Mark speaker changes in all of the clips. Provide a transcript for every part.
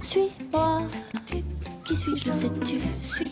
Speaker 1: Suis-moi, qui suis-je, le sais-tu? Suis-moi,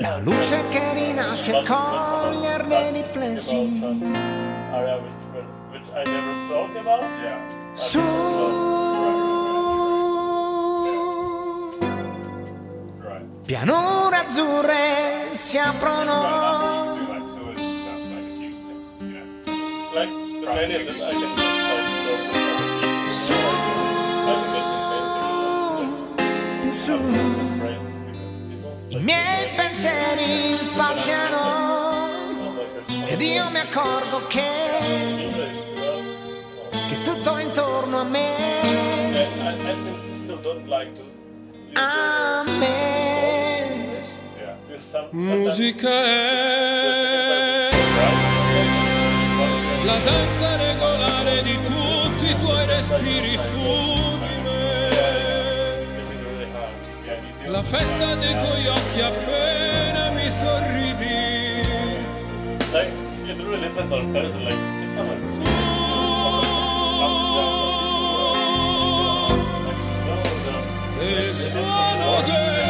Speaker 2: La luce che rinasce con gli
Speaker 3: arredi
Speaker 2: riflessi. su. Pianure azzurre si aprono. Su. su. I miei pensieri spaziano ed io mi accorgo che, che tutto intorno a me. A me.
Speaker 4: Musica è la danza regolare di tutti i tuoi respiri su di me. la festa dei tuoi occhi appena mi sorridi.
Speaker 3: Like, it really depends on person, like, if someone
Speaker 4: is. Il suono che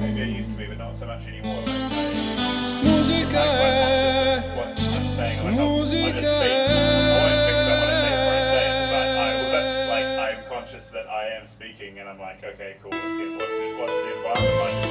Speaker 4: Maybe it
Speaker 3: used to be, but
Speaker 4: not so much anymore. Like, what I'm saying, like, I'll, I just speak.
Speaker 5: I won't think about what I say before I say it, but I like, I'm conscious that I am speaking, and I'm like, okay, cool, what's what's the environment like?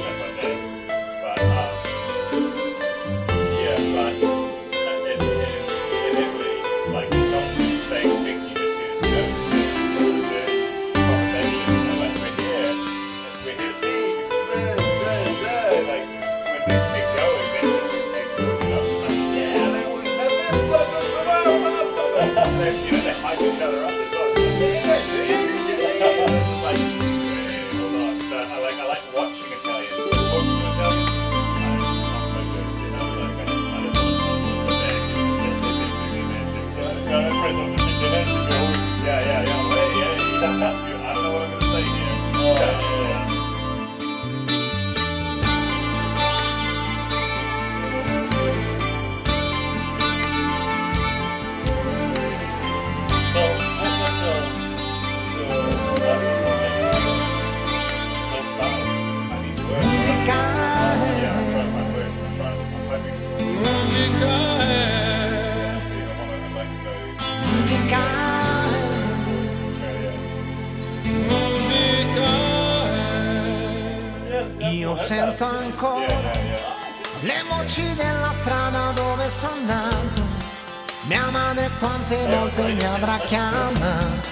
Speaker 6: Io sento ancora le voci della strada dove sono nato. Mia madre quante volte mi avrà chiamato,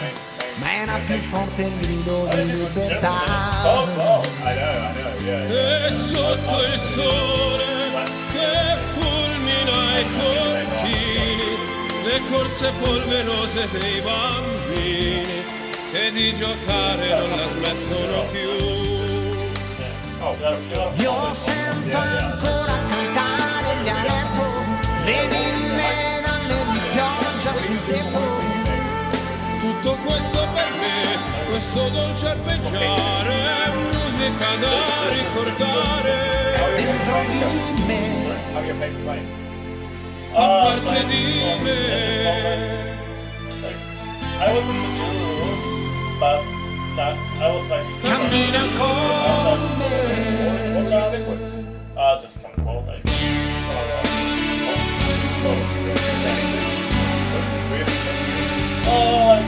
Speaker 6: ma era più forte il grido di libertà.
Speaker 4: E sotto il sole che fulmina i cortili, le corse polverose dei bambini che di giocare non la smettono più.
Speaker 6: Io sento ancora cantare il dialetto, le ninne nalle di pioggia sul tetto.
Speaker 4: Tutto questo per me, questo dolce arpeggiare, musica da ricordare,
Speaker 6: Dentro di me,
Speaker 4: fa parte di me.
Speaker 7: I was in the but that, I was like,
Speaker 6: cammina con me.
Speaker 7: what music was Uh, just some quote, like, oh, like,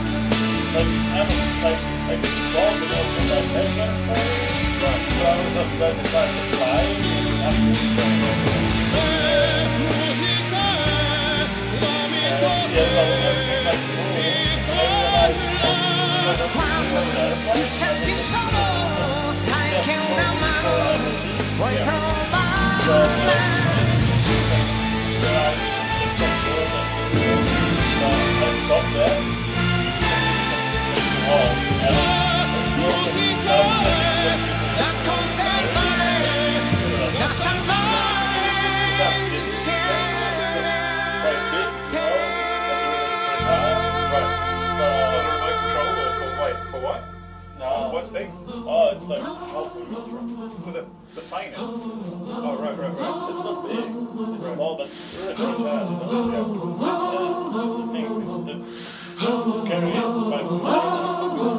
Speaker 7: like, I was like, like, involved in also that story, so I was just like, it's like, just lying,
Speaker 4: Eh,
Speaker 6: Quando ti senti solo, sai che una mano vuoi trovarla.
Speaker 7: Oh, it's like big?
Speaker 5: For the, the?
Speaker 7: Mm-hmm.
Speaker 5: Oh, right, right, right.
Speaker 7: It's not big. It's small, but it's fast. You know? The thing is that carry by the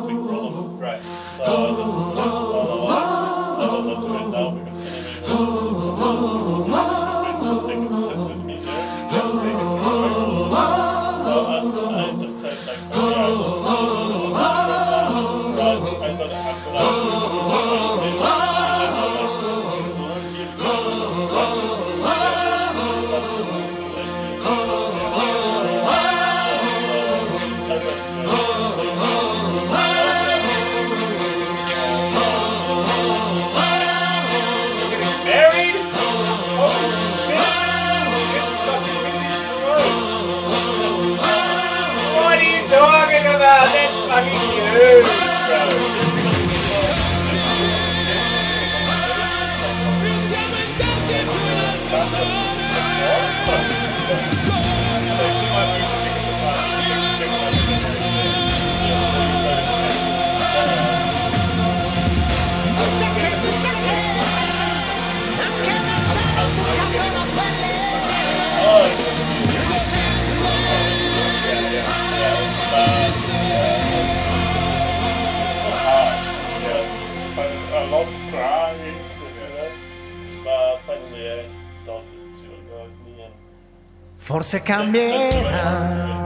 Speaker 8: forse cambierà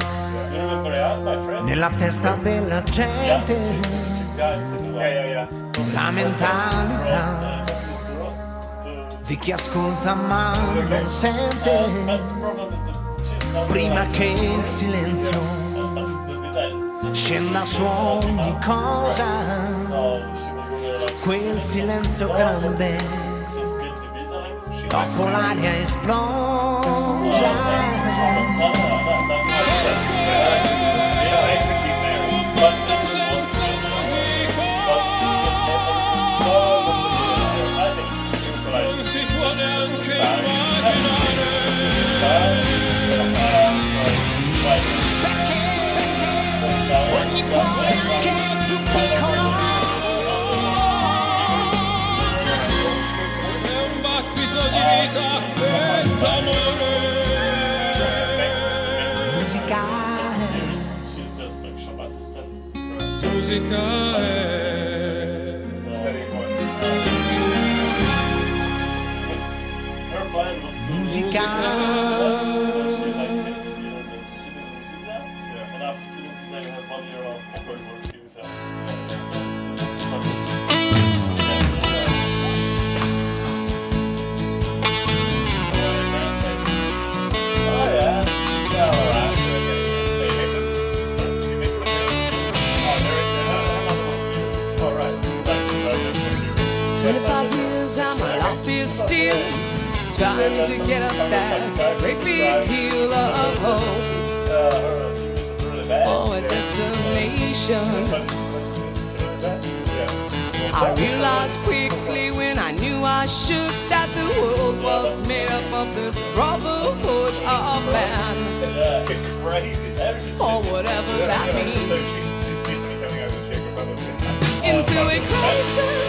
Speaker 8: nella testa della gente. La mentalità di chi ascolta ma non sente. Prima che il silenzio scenda su ogni cosa. Quel silenzio grande dopo l'aria esplosa.
Speaker 4: 帮我把灯开
Speaker 8: musica
Speaker 4: è.
Speaker 8: Musica.
Speaker 7: time to get up that great big hill of hope for a destination. I realized quickly when I knew I should that the world was made up of this brotherhood of man. Or whatever that means. Into a crisis.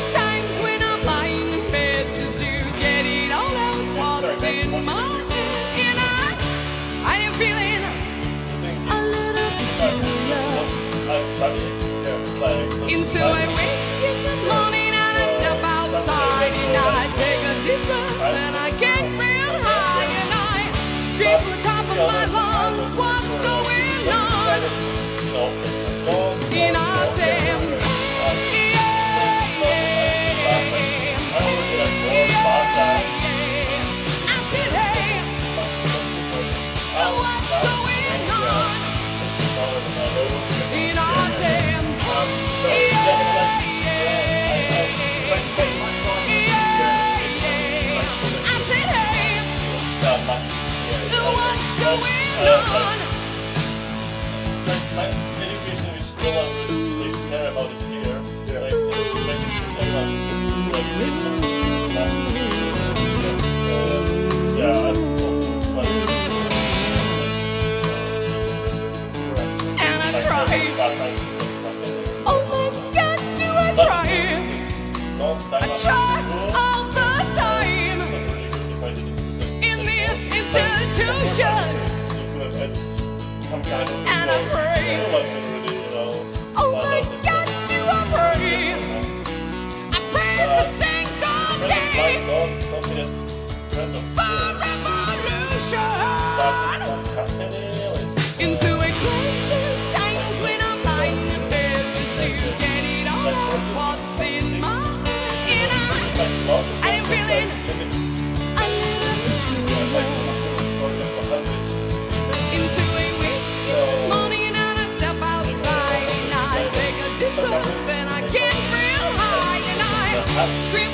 Speaker 7: on. and I pray. Oh my God, do I pray? I pray the single day for revolution. Scream!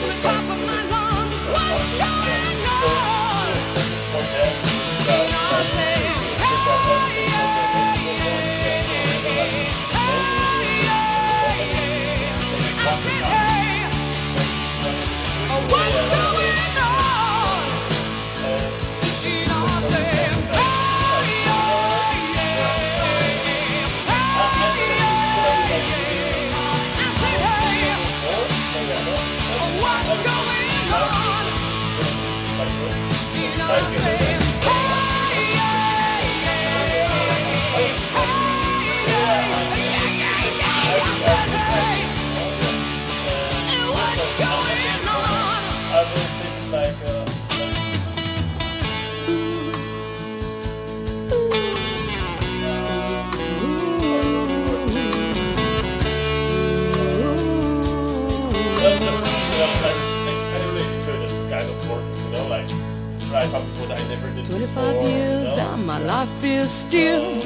Speaker 9: 35 years and my life is still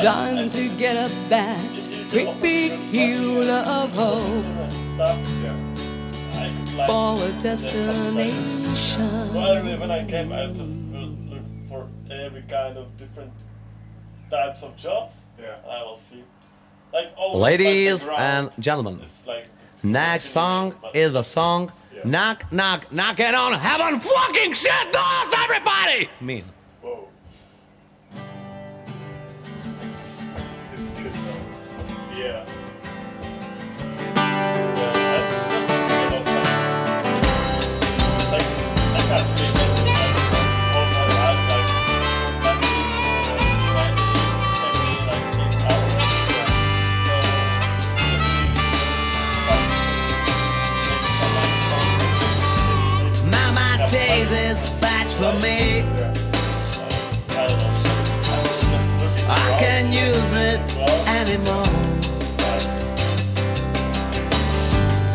Speaker 9: trying to get up that great big hill of hope
Speaker 7: stuff. Yeah. I like
Speaker 9: for a
Speaker 7: Well,
Speaker 9: destination.
Speaker 7: when I came, I just will look for every kind of different types of jobs.
Speaker 5: Yeah.
Speaker 7: I will see. Like always, like,
Speaker 2: Ladies and gentlemen,
Speaker 7: like
Speaker 2: next song
Speaker 7: but-
Speaker 2: is the song
Speaker 7: Yeah.
Speaker 2: Knock Knock Knocking on Heaven Fucking Shit Doors, everybody! Mean.
Speaker 7: Whoa. It's good song. Yeah. Yeah,
Speaker 2: use it anymore.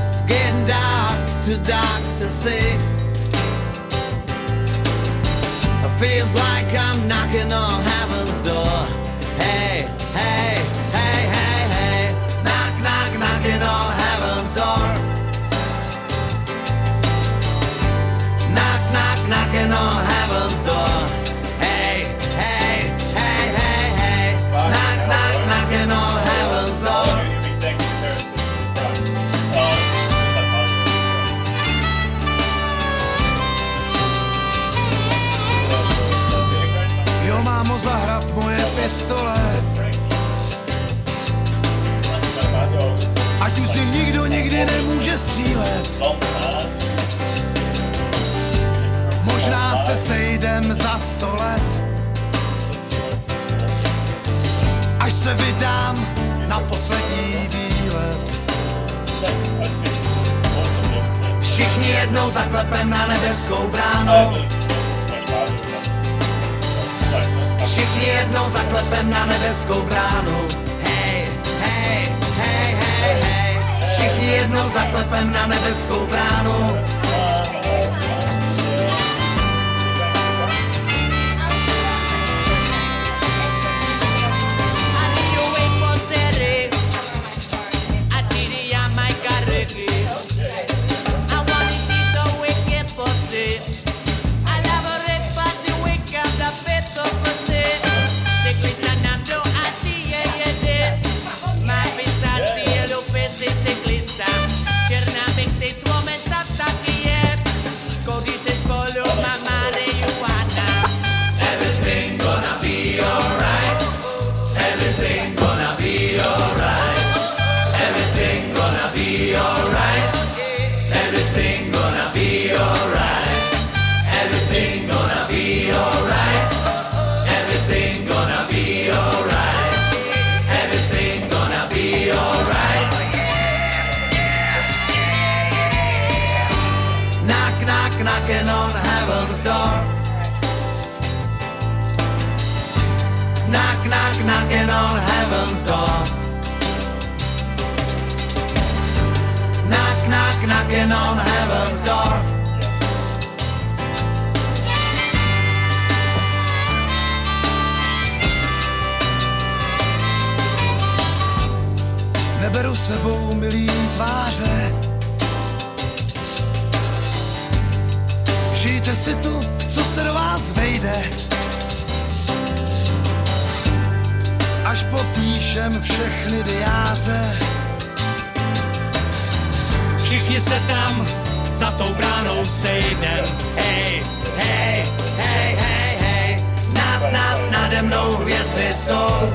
Speaker 2: It's getting dark, too dark to see. It feels like I'm knocking on heaven's door. Hey, hey, hey, hey, hey. Knock, knock, knocking on heaven's door. Knock, knock, knocking on heaven's door.
Speaker 6: Sto let, až se vydám na poslední výlet.
Speaker 2: Všichni jednou zaklepem na nebeskou bránu. Všichni jednou zaklepem na nebeskou bránu. Hej, hej, hej, hej, hej. Všichni jednou zaklepem na nebeskou bránu. Knocking on heaven's door. Knock, knock, knocking on heaven's door. Knock, knock, knocking on heaven's door.
Speaker 6: Neberu sebou milý tváře, Žijte si tu, co se do vás vejde. Až popíšem všechny diáře.
Speaker 2: Všichni se tam za tou bránou sejdem. Hej, hej, hej, hej, hej. Nad, nad, nade mnou hvězdy jsou.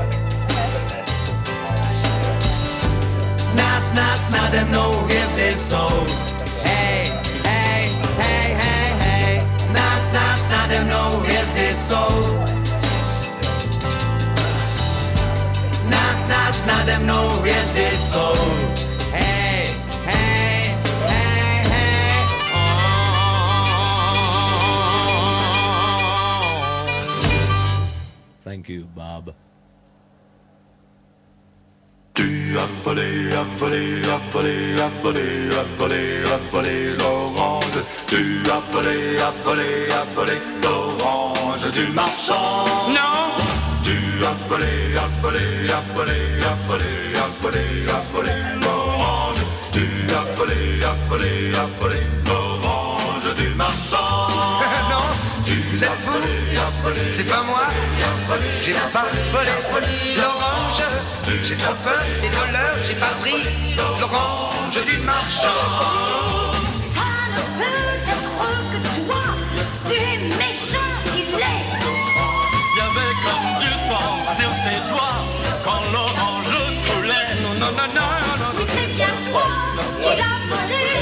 Speaker 2: Nad, nad, nade mnou hvězdy jsou. Nad, nad, nade mnou hvězdy jsou. Nad, nad, nade mnou hvězdy jsou. Hej, hej, hej, hej. Thank you, Bob.
Speaker 10: Du appelé, appelé, appelé, appelé, appelé, appelé l'orange. Du appelé, appelé, appelé l'orange.
Speaker 7: l'orange du marchand.
Speaker 10: Non,
Speaker 7: Tu as volé, as volé, as volé, as volé, as volé, as volé l'orange. Tu as volé, as volé, as volé l'orange du marchand.
Speaker 10: non,
Speaker 7: Tu
Speaker 10: Vous êtes
Speaker 7: as
Speaker 10: fou
Speaker 7: volé, as volé,
Speaker 10: c'est pas moi. J'ai pas volé l'orange. J'ai trop peur des voleurs, j'ai pas pris l'orange du marchand.
Speaker 1: Tu es méchant, il est.
Speaker 11: Y avait comme du sang sur tes doigts quand l'orange coulait.
Speaker 10: Non, non, non, non, non,
Speaker 1: Oui, c'est bien toi qui l'as volé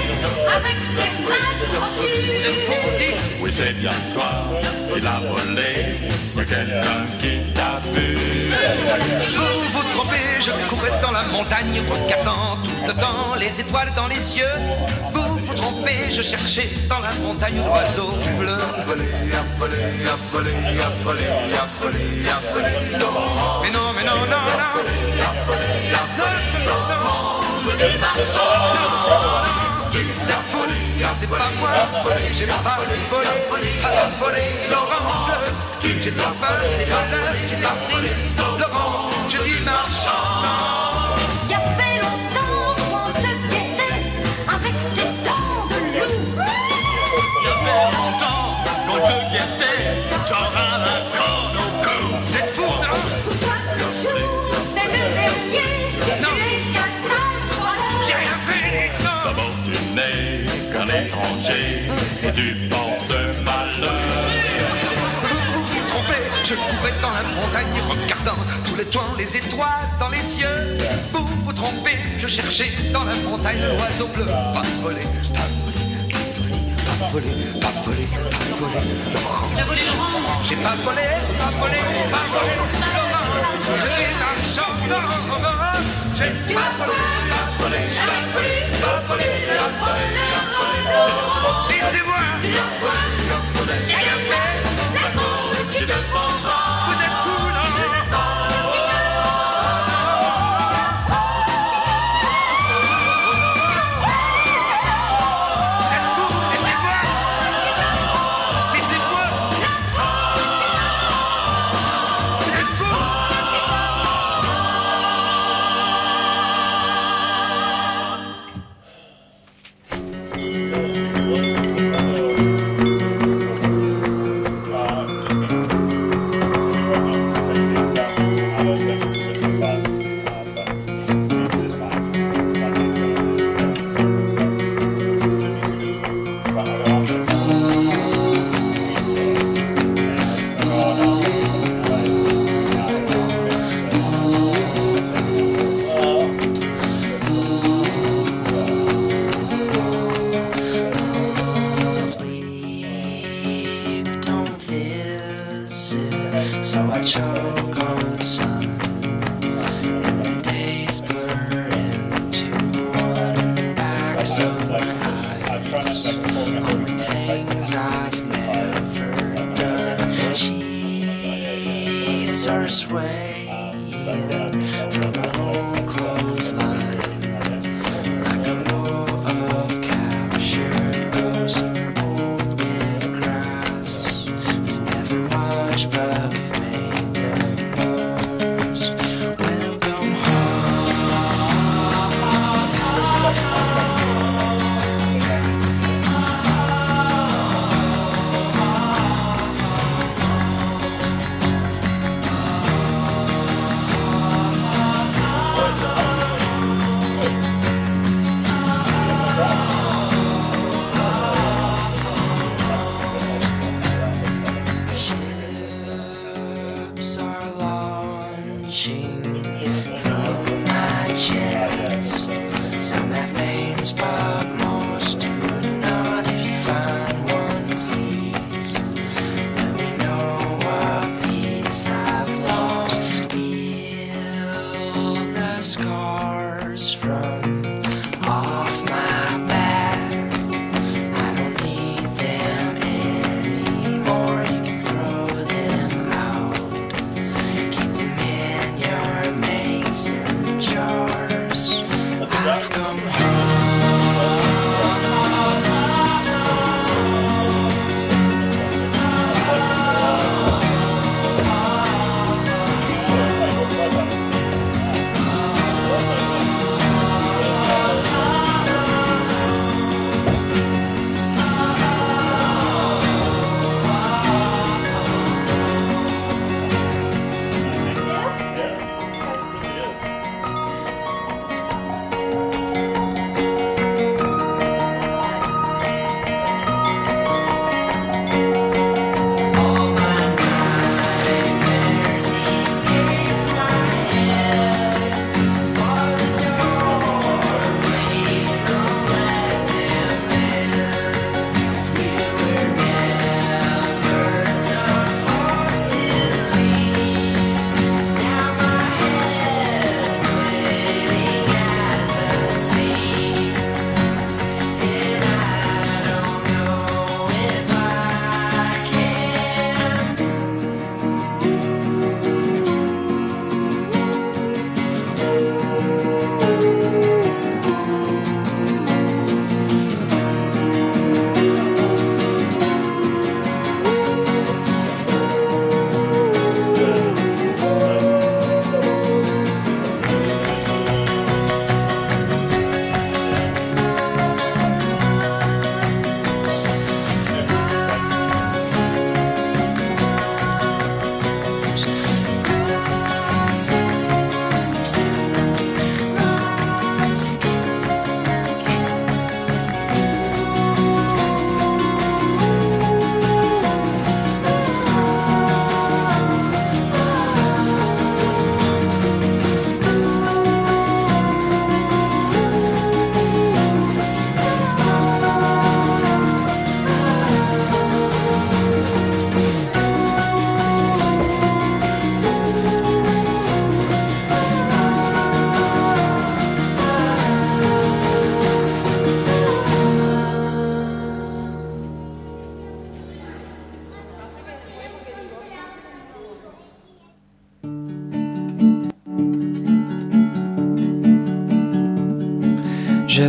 Speaker 1: avec tes mains crochues.
Speaker 10: c'est fou, dit.
Speaker 7: Oui, c'est bien toi qui l'as volé. Quelqu'un qui t'a vu.
Speaker 10: Vous vous trompez, je courais dans la montagne, regardant tout le temps les étoiles dans les yeux. Vous vous trompez, je cherchais dans la montagne l'oiseau bleu.
Speaker 7: volé, a volé, a volé, a volé, a volé, a volé l'orange.
Speaker 10: Mais non, mais non, non, non. Vous êtes fous, c'est pas moi. J'ai pas volé, pas volé l'orange. J'ai trop peur des voleurs, j'ai pas pris l'orange du marchand.
Speaker 7: Et tu portes malheur.
Speaker 10: Vous vous vous trompez, je courais dans la montagne regardant tous les toits, les étoiles dans les yeux. Vous vous trompez, je cherchais dans la montagne l'oiseau bleu. Pas volé, pas volé, pas volé, pas volé, pas volé, pas volé l'orange. J'ai pas volé, j'ai pas volé, pas volé. Je l'ai dans le champ. J'ai pas volé, pas volé, pas volé, pas volé, pas volé, pas volé. Laissez-moi,
Speaker 12: la qui.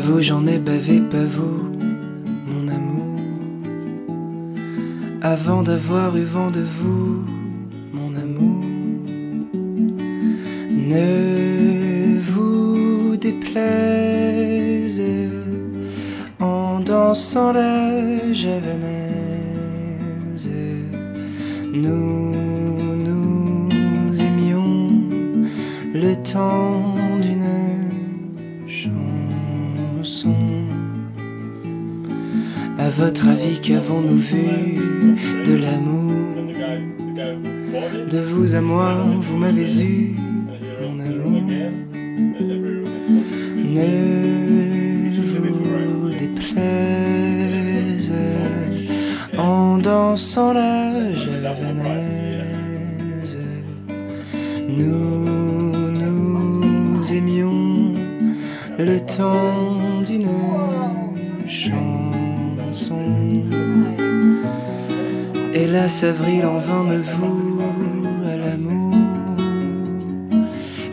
Speaker 13: J'avoue, j'en ai bavé, pas vous, mon amour. Avant d'avoir eu vent de vous, mon amour. Ne vous déplaise en dansant la javanaise. Nous nous aimions le temps votre avis, qu'avons-nous vu de l'amour De vous à moi, vous m'avez eu, mon amour. Ne vous déplaise en dansant la avril en vain me voue à l'amour.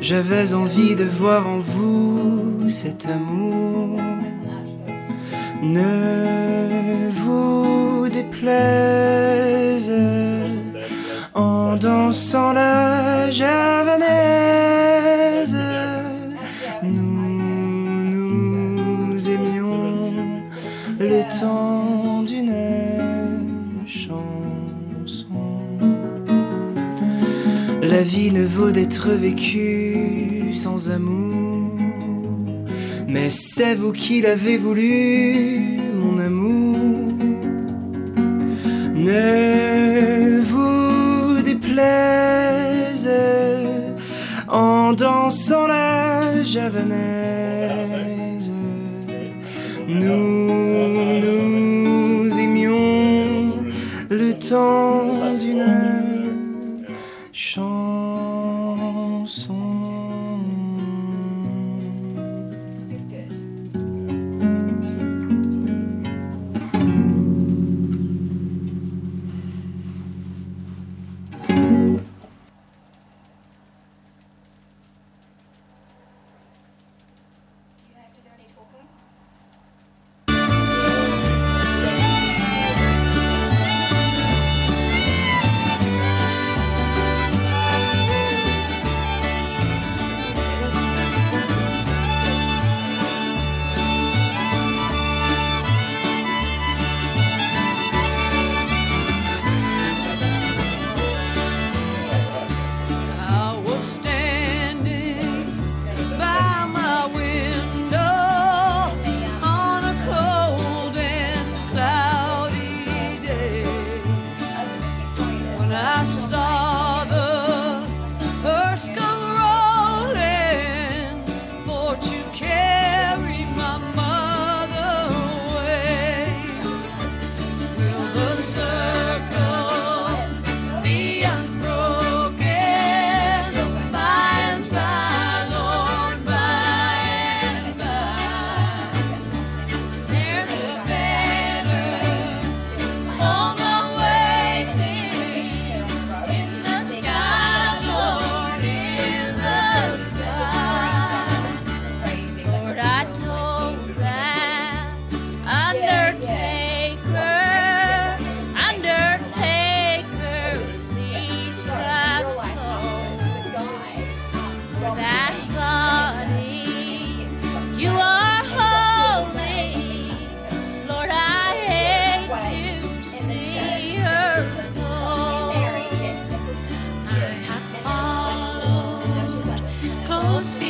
Speaker 13: J'avais envie de voir en vous cet amour. Ne vous déplaise en dansant la javanaise. Nous nous aimions le temps vie ne vaut d'être vécue sans amour. Mais c'est vous qui l'avez voulu, mon amour. Ne vous déplaise en dansant la javanaise. Nous nous aimions le temps
Speaker 9: behind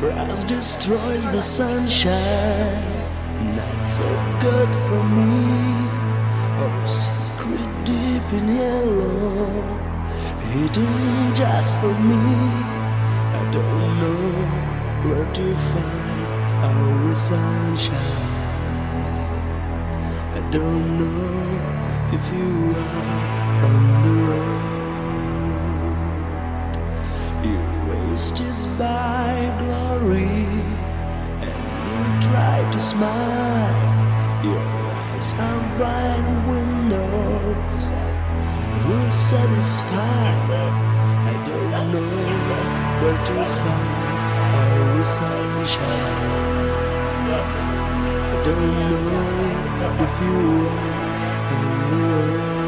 Speaker 8: Frost destroys the sunshine, not so good for me. Oh, secret deep in yellow, hidden just for me. I don't know where to find our sunshine. I don't know if you are on the road. You wasted by glory and you try to smile. Your eyes are blind windows who satisfied. I don't know where to find all the sunshine. I don't know if you are in the world.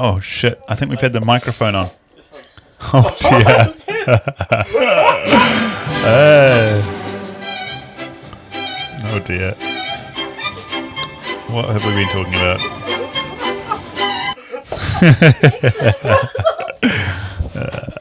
Speaker 5: Oh shit! I think we've had the microphone on. Oh dear. Oh dear. What have we been talking about? uh,